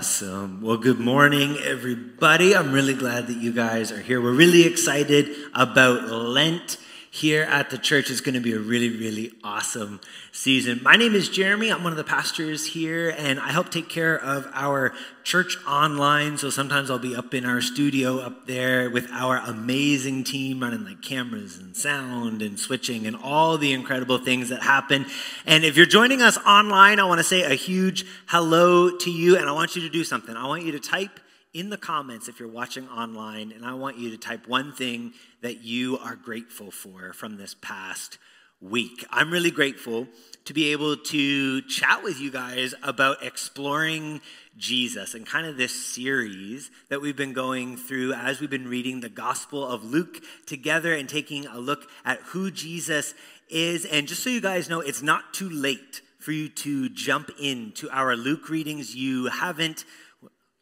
Awesome. Well, good morning, everybody. I'm really glad that you guys are here. We're really excited about Lent here at the church. It's going to be a really, really awesome season. My name is Jeremy. I'm one of the pastors here, and I help take care of our church online. So sometimes I'll be up in our studio up there with our amazing team running like cameras and sound and switching and all the incredible things that happen. And if you're joining us online, I want to say a huge hello to you, and I want you to do something. I want you to type in the comments if you're watching online, and I want you to type one thing that you are grateful for from this past week. I'm really grateful to be able to chat with you guys about exploring Jesus and kind of this series that we've been going through as we've been reading the Gospel of Luke together and taking a look at who Jesus is. And just so you guys know, it's not too late for you to jump into our Luke readings. You haven't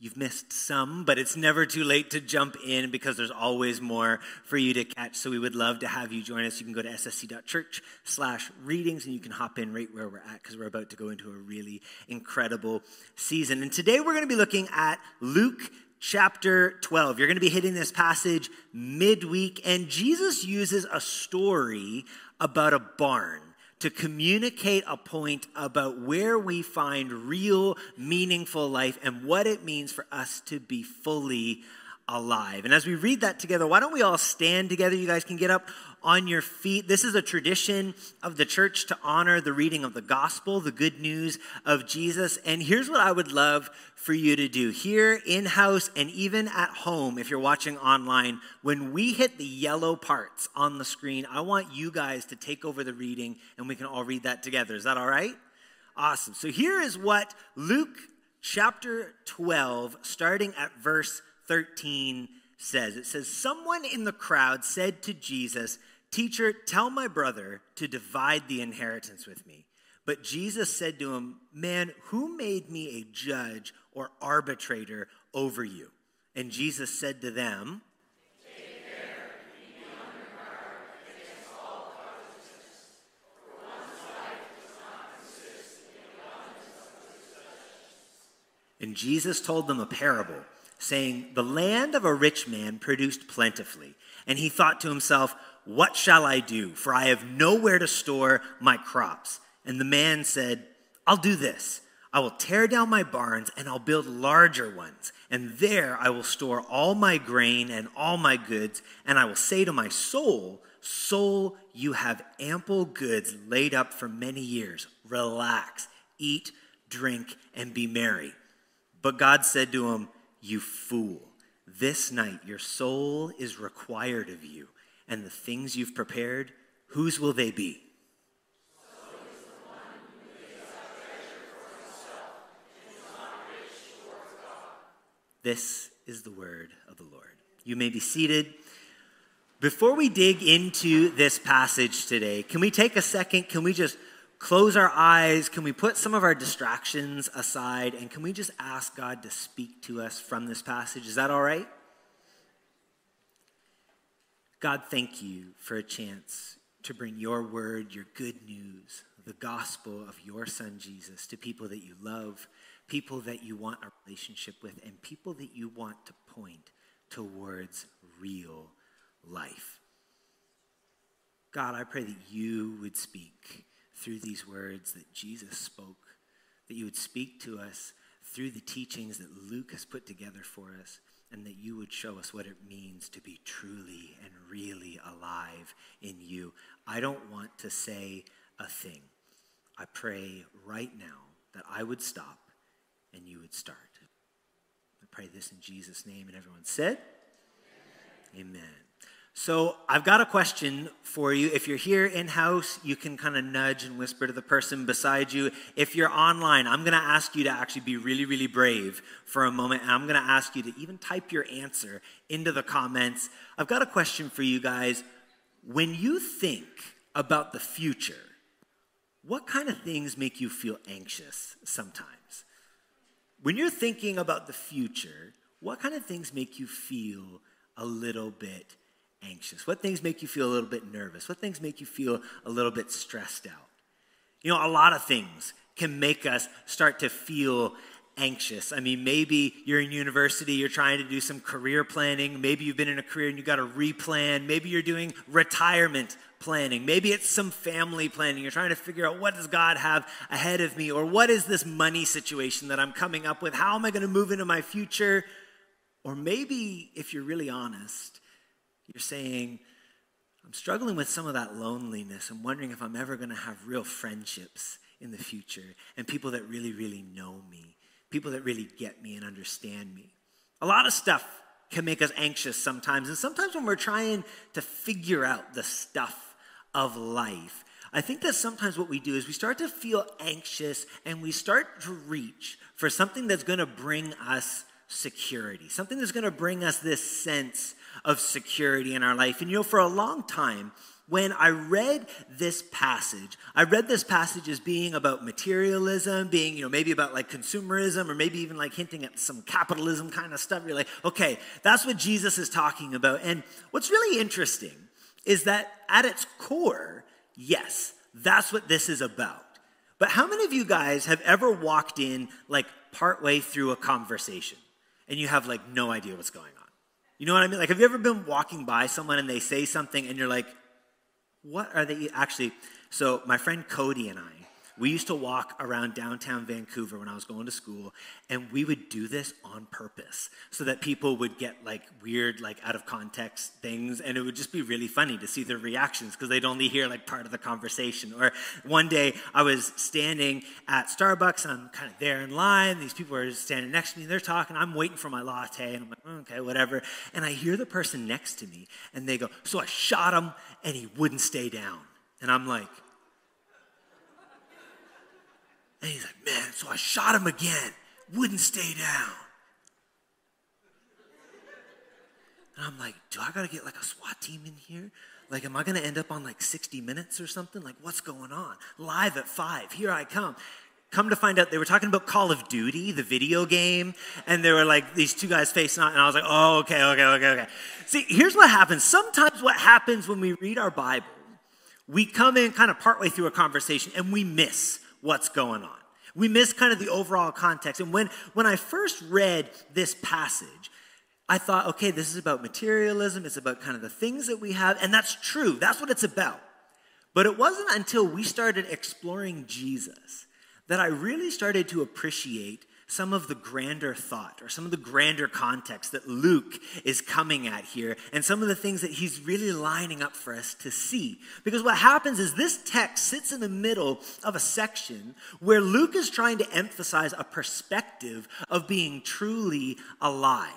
You've missed some, but it's never too late to jump in because there's always more for you to catch. So we would love to have you join us. You can go to ssc.church slash readings and you can hop in right where we're at because we're about to go into a really incredible season. And today we're going to be looking at Luke chapter 12. You're going to be hitting this passage midweek, and Jesus uses a story about a barn to communicate a point about where we find real, meaningful life and what it means for us to be fully alive. And as we read that together, why don't we all stand together? You guys can get up on your feet. This is a tradition of the church to honor the reading of the gospel, the good news of Jesus. And here's what I would love for you to do here in house and even at home if you're watching online. When we hit the yellow parts on the screen, I want you guys to take over the reading and we can all read that together. Is that all right? Awesome. So here is what Luke chapter 12, starting at verse 13 says. It says, Someone in the crowd said to Jesus, Teacher, tell my brother to divide the inheritance with me. But Jesus said to him, Man, who made me a judge or arbitrator over you? And Jesus said to them, And Jesus told them a parable saying, The land of a rich man produced plentifully. And he thought to himself, What shall I do? For I have nowhere to store my crops. And the man said, I'll do this. I will tear down my barns and I'll build larger ones. And there I will store all my grain and all my goods. And I will say to my soul, Soul, you have ample goods laid up for many years. Relax, eat, drink, and be merry. But God said to him, you fool, this night your soul is required of you, and the things you've prepared, whose will they be? This is the word of the Lord. You may be seated. Before we dig into this passage today, can we take a second? Can we just close our eyes? Can we put some of our distractions aside? And can we just ask God to speak to us from this passage? Is that all right? God, thank you for a chance to bring your word, your good news, the gospel of your son Jesus to people that you love, people that you want a relationship with, and people that you want to point towards real life. God, I pray that you would speak through these words that Jesus spoke, that you would speak to us through the teachings that Luke has put together for us, and that you would show us what it means to be truly and really alive in you. I don't want to say a thing. I pray right now that I would stop and you would start. I pray this in Jesus' name. And everyone said, Amen. Amen. So I've got a question for you. If you're here in house, you can kind of nudge and whisper to the person beside you. If you're online, I'm going to ask you to actually be really, really brave for a moment. And I'm going to ask you to even type your answer into the comments. I've got a question for you guys. When you think about the future, what kind of things make you feel anxious sometimes? When you're thinking about the future, what kind of things make you feel a little bit anxious? What things make you feel a little bit nervous? What things make you feel a little bit stressed out? You know, a lot of things can make us start to feel anxious. I mean, maybe you're in university, you're trying to do some career planning. Maybe you've been in a career and you got to replan. Maybe you're doing retirement planning. Maybe it's some family planning. You're trying to figure out what does God have ahead of me or what is this money situation that I'm coming up with? How am I going to move into my future? Or maybe if you're really honest, you're saying, I'm struggling with some of that loneliness. I'm wondering if I'm ever going to have real friendships in the future and people that really, really know me, people that really get me and understand me. A lot of stuff can make us anxious sometimes. And sometimes when we're trying to figure out the stuff of life, I think that sometimes what we do is we start to feel anxious and we start to reach for something that's going to bring us security, something that's going to bring us this sense of security in our life. And you know, for a long time, when I read this passage, I read this passage as being about materialism, being, you know, maybe about like consumerism or maybe even like hinting at some capitalism kind of stuff. You're like, okay, that's what Jesus is talking about. And what's really interesting is that at its core, yes, that's what this is about. But how many of you guys have ever walked in like partway through a conversation and you have like no idea what's going on? You know what I mean? Like, have you ever been walking by someone and they say something and you're like, what are they actually? So, my friend Cody and I, we used to walk around downtown Vancouver when I was going to school, and we would do this on purpose so that people would get like weird, like out of context things, and it would just be really funny to see their reactions because they'd only hear like part of the conversation. Or one day I was standing at Starbucks and I'm kind of there in line. These people are standing next to me, and they're talking. I'm waiting for my latte, and I'm like, mm, okay, whatever. And I hear the person next to me, and they go, So I shot him, and he wouldn't stay down. And I'm like, and he's like, man, so I shot him again, wouldn't stay down. And I'm like, do I gotta get like a SWAT team in here? Like, am I gonna end up on like 60 minutes or something? Like, what's going on? Live at five, here I come. Come to find out, they were talking about Call of Duty, the video game, and there were like these two guys facing out, and I was like, oh, okay, okay, okay, okay. See, here's what happens. Sometimes what happens when we read our Bible, we come in kind of partway through a conversation and we miss what's going on. We miss kind of the overall context. And when, when I first read this passage, I thought, okay, this is about materialism, it's about kind of the things that we have, and that's true. That's what it's about. But it wasn't until we started exploring Jesus that I really started to appreciate some of the grander thought or some of the grander context that Luke is coming at here and some of the things that he's really lining up for us to see. Because what happens is this text sits in the middle of a section where Luke is trying to emphasize a perspective of being truly alive.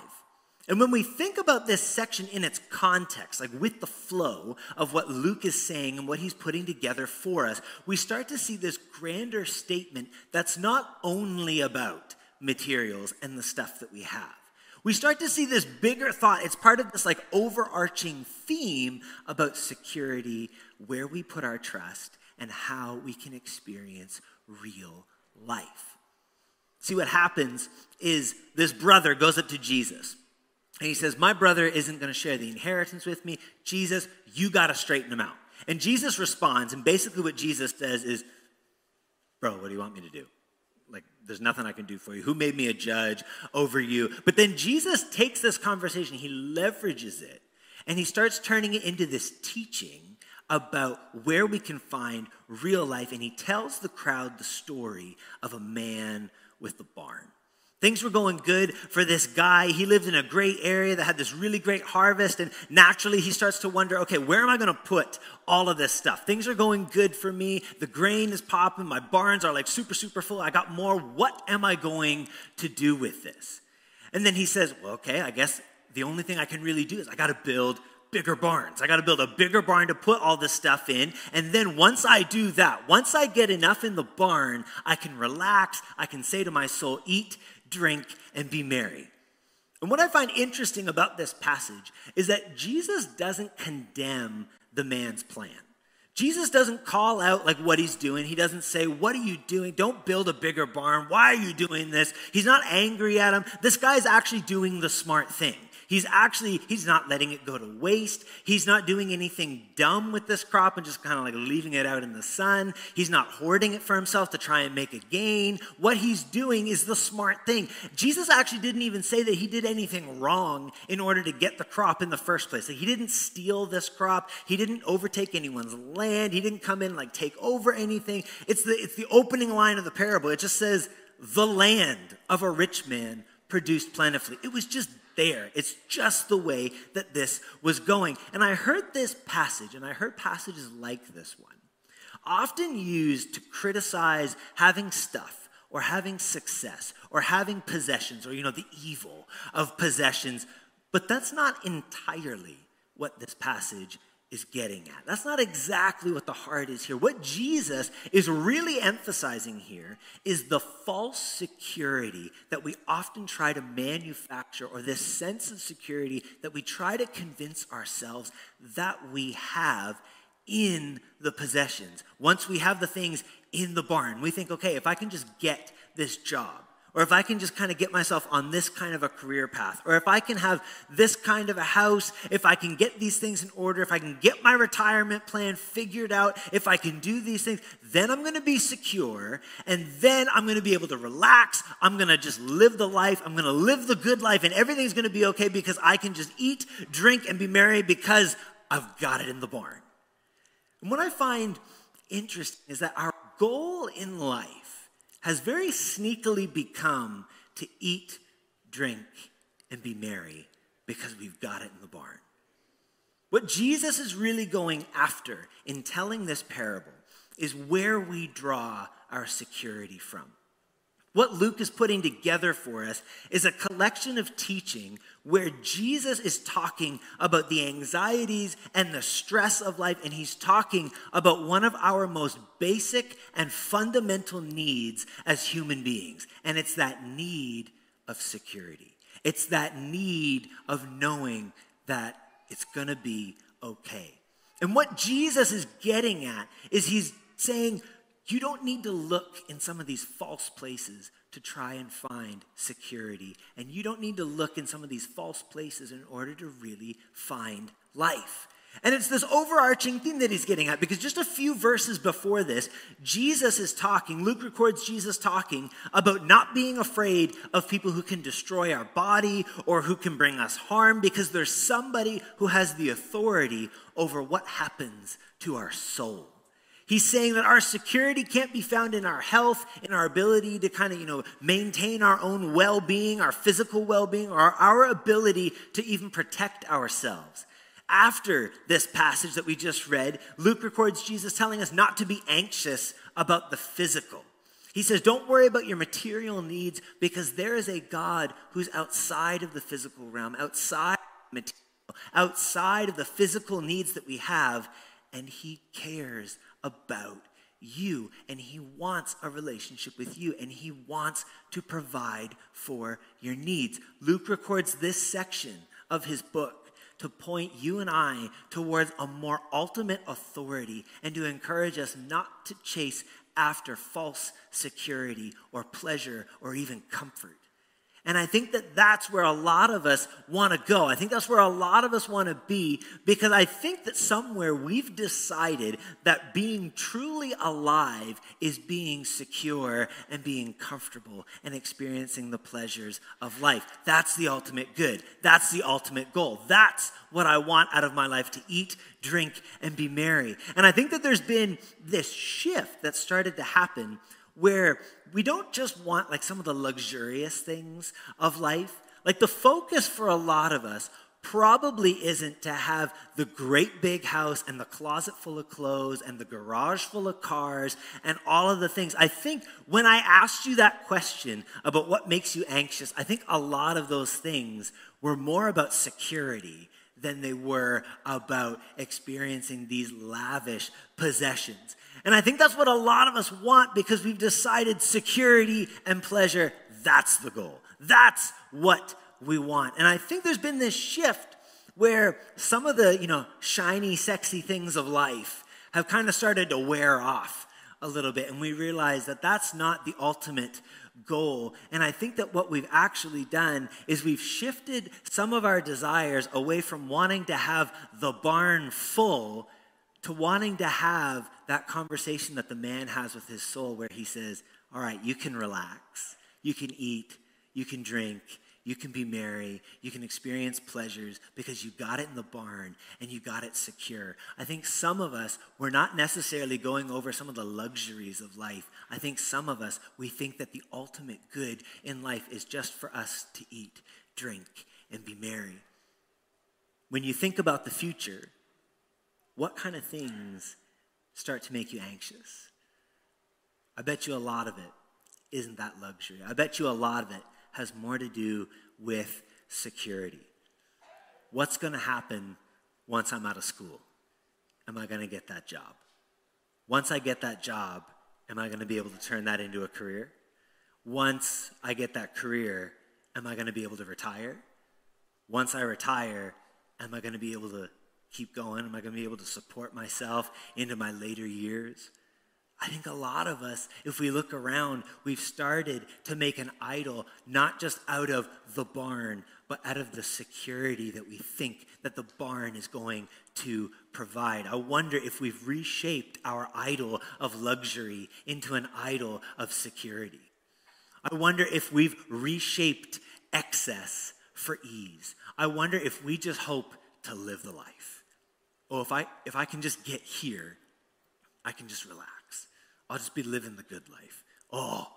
And when we think about this section in its context, like with the flow of what Luke is saying and what he's putting together for us, we start to see this grander statement that's not only about materials and the stuff that we have. We start to see this bigger thought. It's part of this like overarching theme about security, where we put our trust, and how we can experience real life. See, what happens is this brother goes up to Jesus and he says, My brother isn't going to share the inheritance with me. Jesus, you got to straighten him out. And Jesus responds, and basically what Jesus says is, Bro, what do you want me to do? Like there's nothing I can do for you. Who made me a judge over you? But then Jesus takes this conversation, he leverages it, and he starts turning it into this teaching about where we can find real life. And he tells the crowd the story of a man with the barn. Things were going good for this guy. He lived in a great area that had this really great harvest, and naturally he starts to wonder okay, where am I going to put all of this stuff? Things are going good for me. The grain is popping. My barns are like super, super full. I got more. What am I going to do with this? And then he says, well, okay, I guess the only thing I can really do is I got to build bigger barns. I got to build a bigger barn to put all this stuff in. And then once I do that, once I get enough in the barn, I can relax. I can say to my soul, eat, drink, and be merry. And what I find interesting about this passage is that Jesus doesn't condemn the man's plan. Jesus doesn't call out like what he's doing. He doesn't say, What are you doing? Don't build a bigger barn. Why are you doing this? He's not angry at him. This guy's actually doing the smart thing. He's actually, he's not letting it go to waste. He's not doing anything dumb with this crop and just kind of like leaving it out in the sun. He's not hoarding it for himself to try and make a gain. What he's doing is the smart thing. Jesus actually didn't even say that he did anything wrong in order to get the crop in the first place. Like he didn't steal this crop. He didn't overtake anyone's land. He didn't come in like take over anything. It's the, it's the opening line of the parable. It just says, the land of a rich man produced plentifully. It was just It's just the way that this was going. And I heard this passage, and I heard passages like this one, often used to criticize having stuff or having success or having possessions or, you know, the evil of possessions. But that's not entirely what this passage is getting at. That's not exactly what the heart is here. What Jesus is really emphasizing here is the false security that we often try to manufacture, or this sense of security that we try to convince ourselves that we have in the possessions. Once we have the things in the barn, we think, okay, if I can just get this job, or if I can just kind of get myself on this kind of a career path, or if I can have this kind of a house, if I can get these things in order, if I can get my retirement plan figured out, if I can do these things, then I'm going to be secure, and then I'm going to be able to relax. I'm going to just live the life. I'm going to live the good life, and everything's going to be okay because I can just eat, drink, and be merry because I've got it in the barn. And what I find interesting is that our goal in life has very sneakily become to eat, drink, and be merry because we've got it in the barn. What Jesus is really going after in telling this parable is where we draw our security from. What Luke is putting together for us is a collection of teaching where Jesus is talking about the anxieties and the stress of life, and he's talking about one of our most basic and fundamental needs as human beings, and it's that need of security. It's that need of knowing that it's gonna be okay. And what Jesus is getting at is he's saying, you don't need to look in some of these false places to try and find security. And you don't need to look in some of these false places in order to really find life. And it's this overarching theme that he's getting at because just a few verses before this, Jesus is talking, Luke records Jesus talking about not being afraid of people who can destroy our body or who can bring us harm because there's somebody who has the authority over what happens to our soul. He's saying that our security can't be found in our health, in our ability to kind of, you know, maintain our own well being, our physical well being, or our ability to even protect ourselves. After this passage that we just read, Luke records Jesus telling us not to be anxious about the physical. He says, Don't worry about your material needs because there is a God who's outside of the physical realm, outside material, outside of the physical needs that we have, and He cares about you and he wants a relationship with you and he wants to provide for your needs. Luke records this section of his book to point you and I towards a more ultimate authority and to encourage us not to chase after false security or pleasure or even comfort. And I think that that's where a lot of us want to go. I think that's where a lot of us want to be because I think that somewhere we've decided that being truly alive is being secure and being comfortable and experiencing the pleasures of life. That's the ultimate good. That's the ultimate goal. That's what I want out of my life to eat, drink, and be merry. And I think that there's been this shift that started to happen where we don't just want like some of the luxurious things of life. Like the focus for a lot of us probably isn't to have the great big house and the closet full of clothes and the garage full of cars and all of the things. I think when I asked you that question about what makes you anxious, I think a lot of those things were more about security than they were about experiencing these lavish possessions. And I think that's what a lot of us want because we've decided security and pleasure, that's the goal. That's what we want. And I think there's been this shift where some of the, you know, shiny, sexy things of life have kind of started to wear off a little bit. And we realize that that's not the ultimate goal. And I think that what we've actually done is we've shifted some of our desires away from wanting to have the barn full to wanting to have that conversation that the man has with his soul where he says, All right, you can relax, you can eat, you can drink, you can be merry, you can experience pleasures because you got it in the barn and you got it secure. I think some of us, we're not necessarily going over some of the luxuries of life. I think some of us, we think that the ultimate good in life is just for us to eat, drink, and be merry. When you think about the future, what kind of things start to make you anxious? I bet you a lot of it isn't that luxury. I bet you a lot of it has more to do with security. What's going to happen once I'm out of school? Am I going to get that job? Once I get that job, am I going to be able to turn that into a career? Once I get that career, am I going to be able to retire? Once I retire, am I going to be able to keep going? Am I going to be able to support myself into my later years? I think a lot of us, if we look around, we've started to make an idol, not just out of the barn, but out of the security that we think that the barn is going to provide. I wonder if we've reshaped our idol of luxury into an idol of security. I wonder if we've reshaped excess for ease. I wonder if we just hope to live the life. Oh, if I if I can just get here, I can just relax. I'll just be living the good life. Oh,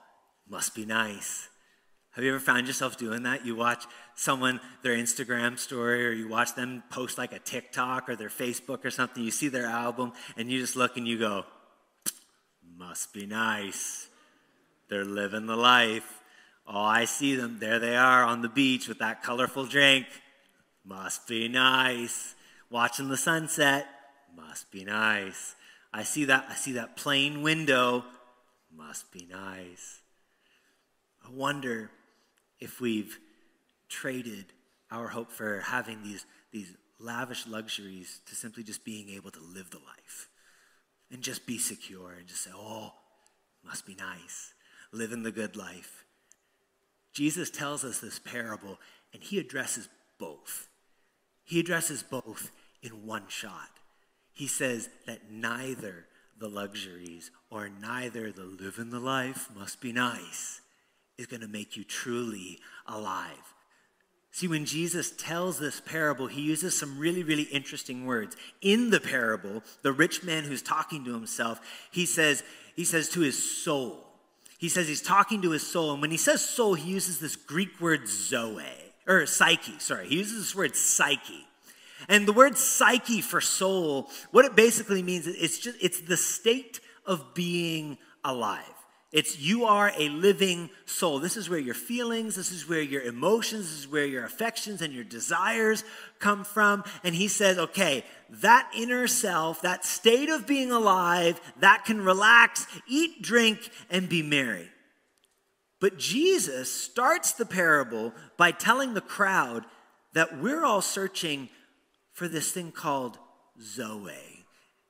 must be nice. Have you ever found yourself doing that? You watch someone, their Instagram story, or you watch them post like a TikTok or their Facebook or something. You see their album, and you just look and you go, must be nice. They're living the life. Oh, I see them. There they are on the beach with that colorful drink. Must be nice. Watching the sunset. Must be nice. I see that, I see that plane window. Must be nice. I wonder if we've traded our hope for having these, these lavish luxuries to simply just being able to live the life and just be secure and just say, oh, must be nice, living the good life. Jesus tells us this parable and he addresses both. He addresses both in one shot he says that neither the luxuries or neither the living the life must be nice is going to make you truly alive. See, when Jesus tells this parable, he uses some really, really interesting words. In the parable, the rich man who's talking to himself, he says, he says to his soul. He says he's talking to his soul. And when he says soul, he uses this Greek word zoe, or psyche, sorry. He uses this word psyche. And the word psyche for soul, what it basically means is it's just it's the state of being alive. It's you are a living soul. This is where your feelings, this is where your emotions, this is where your affections and your desires come from. And he says, okay, that inner self, that state of being alive, that can relax, eat, drink, and be merry. But Jesus starts the parable by telling the crowd that we're all searching for this thing called Zoe.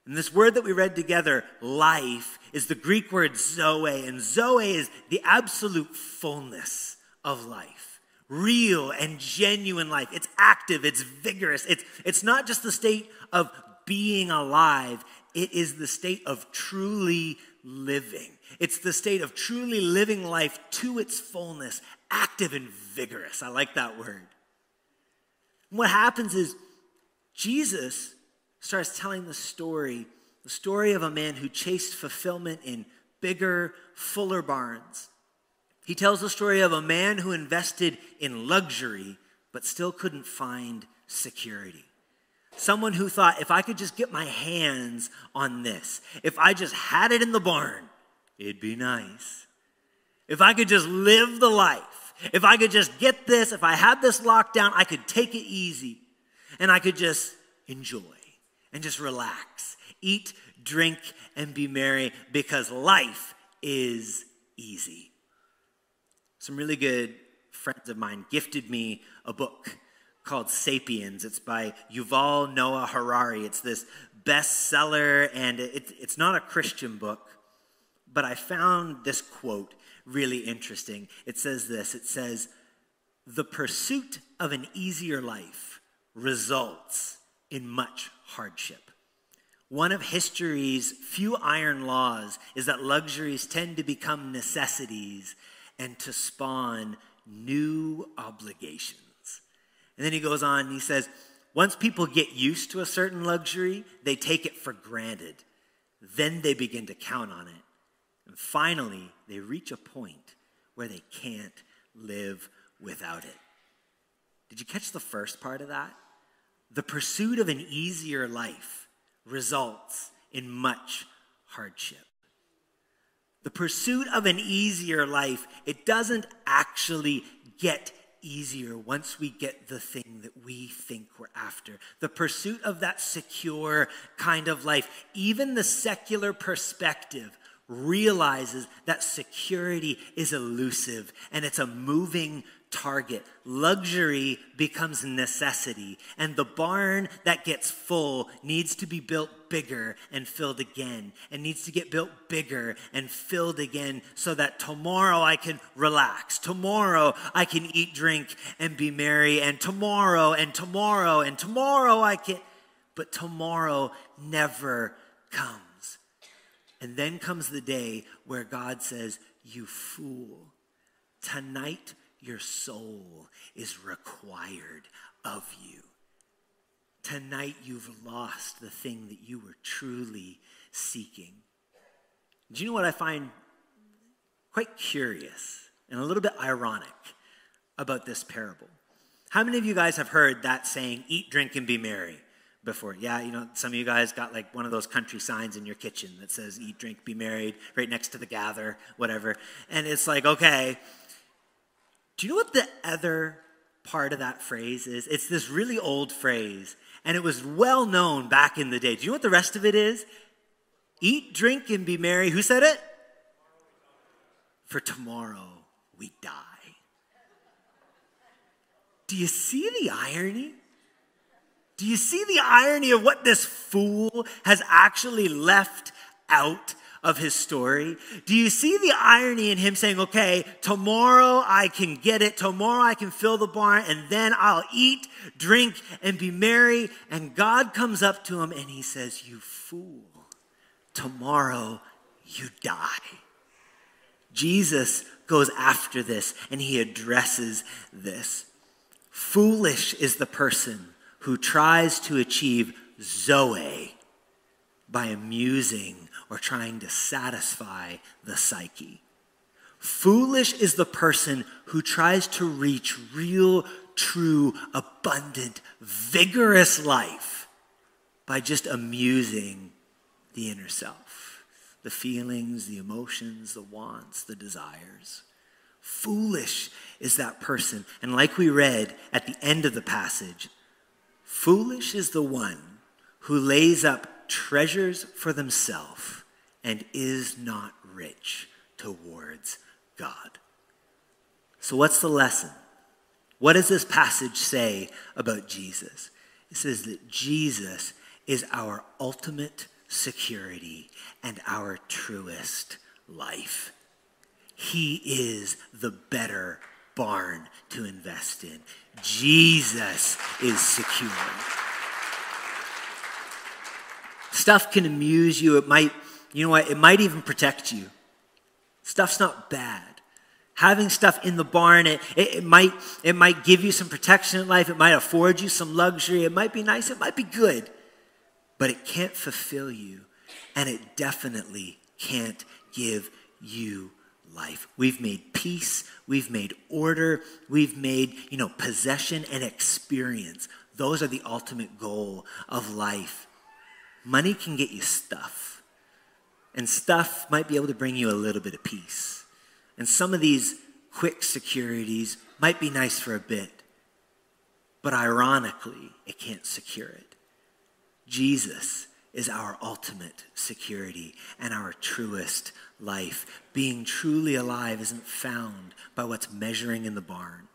And this word that we read together, life, is the Greek word Zoe. And Zoe is the absolute fullness of life. Real and genuine life. It's active, it's vigorous. It's, it's not just the state of being alive, it is the state of truly living. It's the state of truly living life to its fullness, active and vigorous. I like that word. what happens is Jesus starts telling the story, the story of a man who chased fulfillment in bigger, fuller barns. He tells the story of a man who invested in luxury but still couldn't find security. Someone who thought, if I could just get my hands on this, if I just had it in the barn, it'd be nice. If I could just live the life, if I could just get this, if I had this locked down, I could take it easy and I could just enjoy and just relax, eat, drink, and be merry because life is easy. Some really good friends of mine gifted me a book called Sapiens. It's by Yuval Noah Harari. It's this bestseller, and it, it's not a Christian book, but I found this quote really interesting. It says this it says, The pursuit of an easier life results in much hardship. One of history's few iron laws is that luxuries tend to become necessities and to spawn new obligations. And then he goes on he says, once people get used to a certain luxury, they take it for granted. Then they begin to count on it. And finally, they reach a point where they can't live without it. Did you catch the first part of that? The pursuit of an easier life results in much hardship. The pursuit of an easier life, it doesn't actually get easier once we get the thing that we think we're after. The pursuit of that secure kind of life, even the secular perspective realizes that security is elusive and it's a moving target. Luxury becomes necessity, and the barn that gets full needs to be built bigger and filled again, and needs to get built bigger and filled again so that tomorrow I can relax. Tomorrow I can eat, drink, and be merry, and tomorrow and tomorrow and tomorrow I can. But tomorrow never comes. And then comes the day where God says, You fool, tonight your soul is required of you. Tonight, you've lost the thing that you were truly seeking. Do you know what I find quite curious and a little bit ironic about this parable? How many of you guys have heard that saying, eat, drink, and be merry? before. Yeah, you know, some of you guys got like one of those country signs in your kitchen that says eat, drink, be married, right next to the gather, whatever. And it's like, okay, do you know what the other part of that phrase is? It's this really old phrase, and it was well known back in the day. Do you know what the rest of it is? Eat, drink, and be merry. Who said it? For tomorrow we die. Do you see the irony? Do you see the irony of what this fool has actually left out of his story? Do you see the irony in him saying, okay, tomorrow I can get it, tomorrow I can fill the barn, and then I'll eat, drink, and be merry? And God comes up to him and he says, You fool, tomorrow you die. Jesus goes after this and he addresses this. Foolish is the person who tries to achieve Zoe by amusing or trying to satisfy the psyche. Foolish is the person who tries to reach real, true, abundant, vigorous life by just amusing the inner self, the feelings, the emotions, the wants, the desires. Foolish is that person. And like we read at the end of the passage, foolish is the one who lays up treasures for themselves and is not rich towards God. So, what's the lesson? What does this passage say about Jesus? It says that Jesus is our ultimate security and our truest life. He is the better barn to invest in. Jesus is secure. Stuff can amuse you. It might, you know what, it might even protect you. Stuff's not bad. Having stuff in the barn, it, it, it, might, it might give you some protection in life. It might afford you some luxury. It might be nice. It might be good. But it can't fulfill you. And it definitely can't give you life. We've made peace. We've made order. We've made, you know, possession and experience. Those are the ultimate goal of life. Money can get you stuff, and stuff might be able to bring you a little bit of peace. And some of these quick securities might be nice for a bit, but ironically, it can't secure it. Jesus is our ultimate security and our truest life. Being truly alive isn't found by what's measuring in the barn,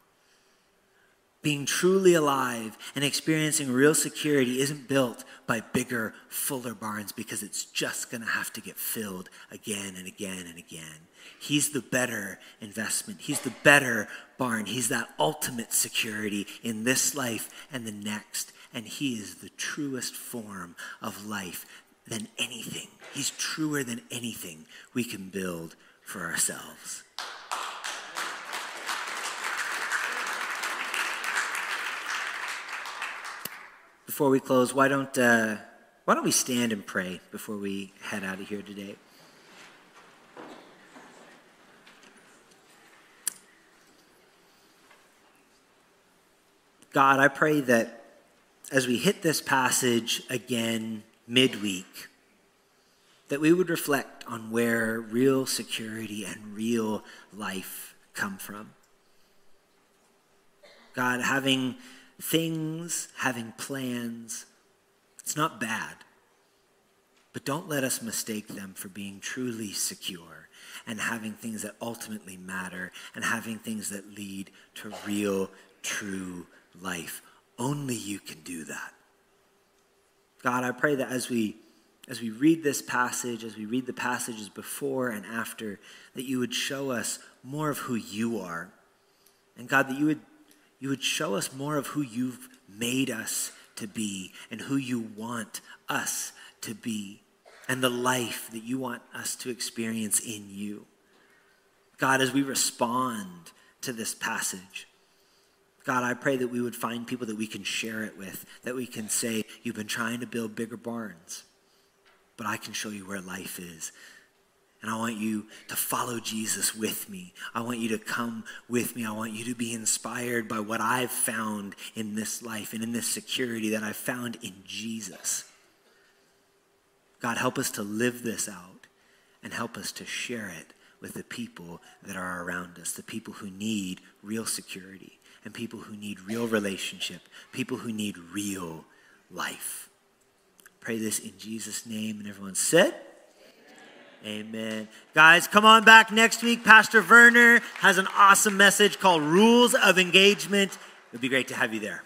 being truly alive and experiencing real security isn't built by bigger, fuller barns because it's just going to have to get filled again and again and again. He's the better investment. He's the better barn. He's that ultimate security in this life and the next. And He is the truest form of life than anything. He's truer than anything we can build for ourselves. Before we close, why don't, uh, why don't we stand and pray before we head out of here today? God, I pray that as we hit this passage again midweek, that we would reflect on where real security and real life come from. God, having things, having plans, it's not bad. But don't let us mistake them for being truly secure and having things that ultimately matter and having things that lead to real, true life. Only you can do that. God, I pray that as we as we read this passage, as we read the passages before and after, that you would show us more of who you are. And God, that you would you would show us more of who you've made us to be and who you want us to be and the life that you want us to experience in you. God, as we respond to this passage, God, I pray that we would find people that we can share it with, that we can say, You've been trying to build bigger barns, but I can show you where life is. And I want you to follow Jesus with me. I want you to come with me. I want you to be inspired by what I've found in this life and in this security that I've found in Jesus. God, help us to live this out and help us to share it with the people that are around us, the people who need real security and people who need real relationship, people who need real life. Pray this in Jesus' name. And everyone said, Amen. Guys, come on back next week. Pastor Werner has an awesome message called Rules of Engagement. It would be great to have you there.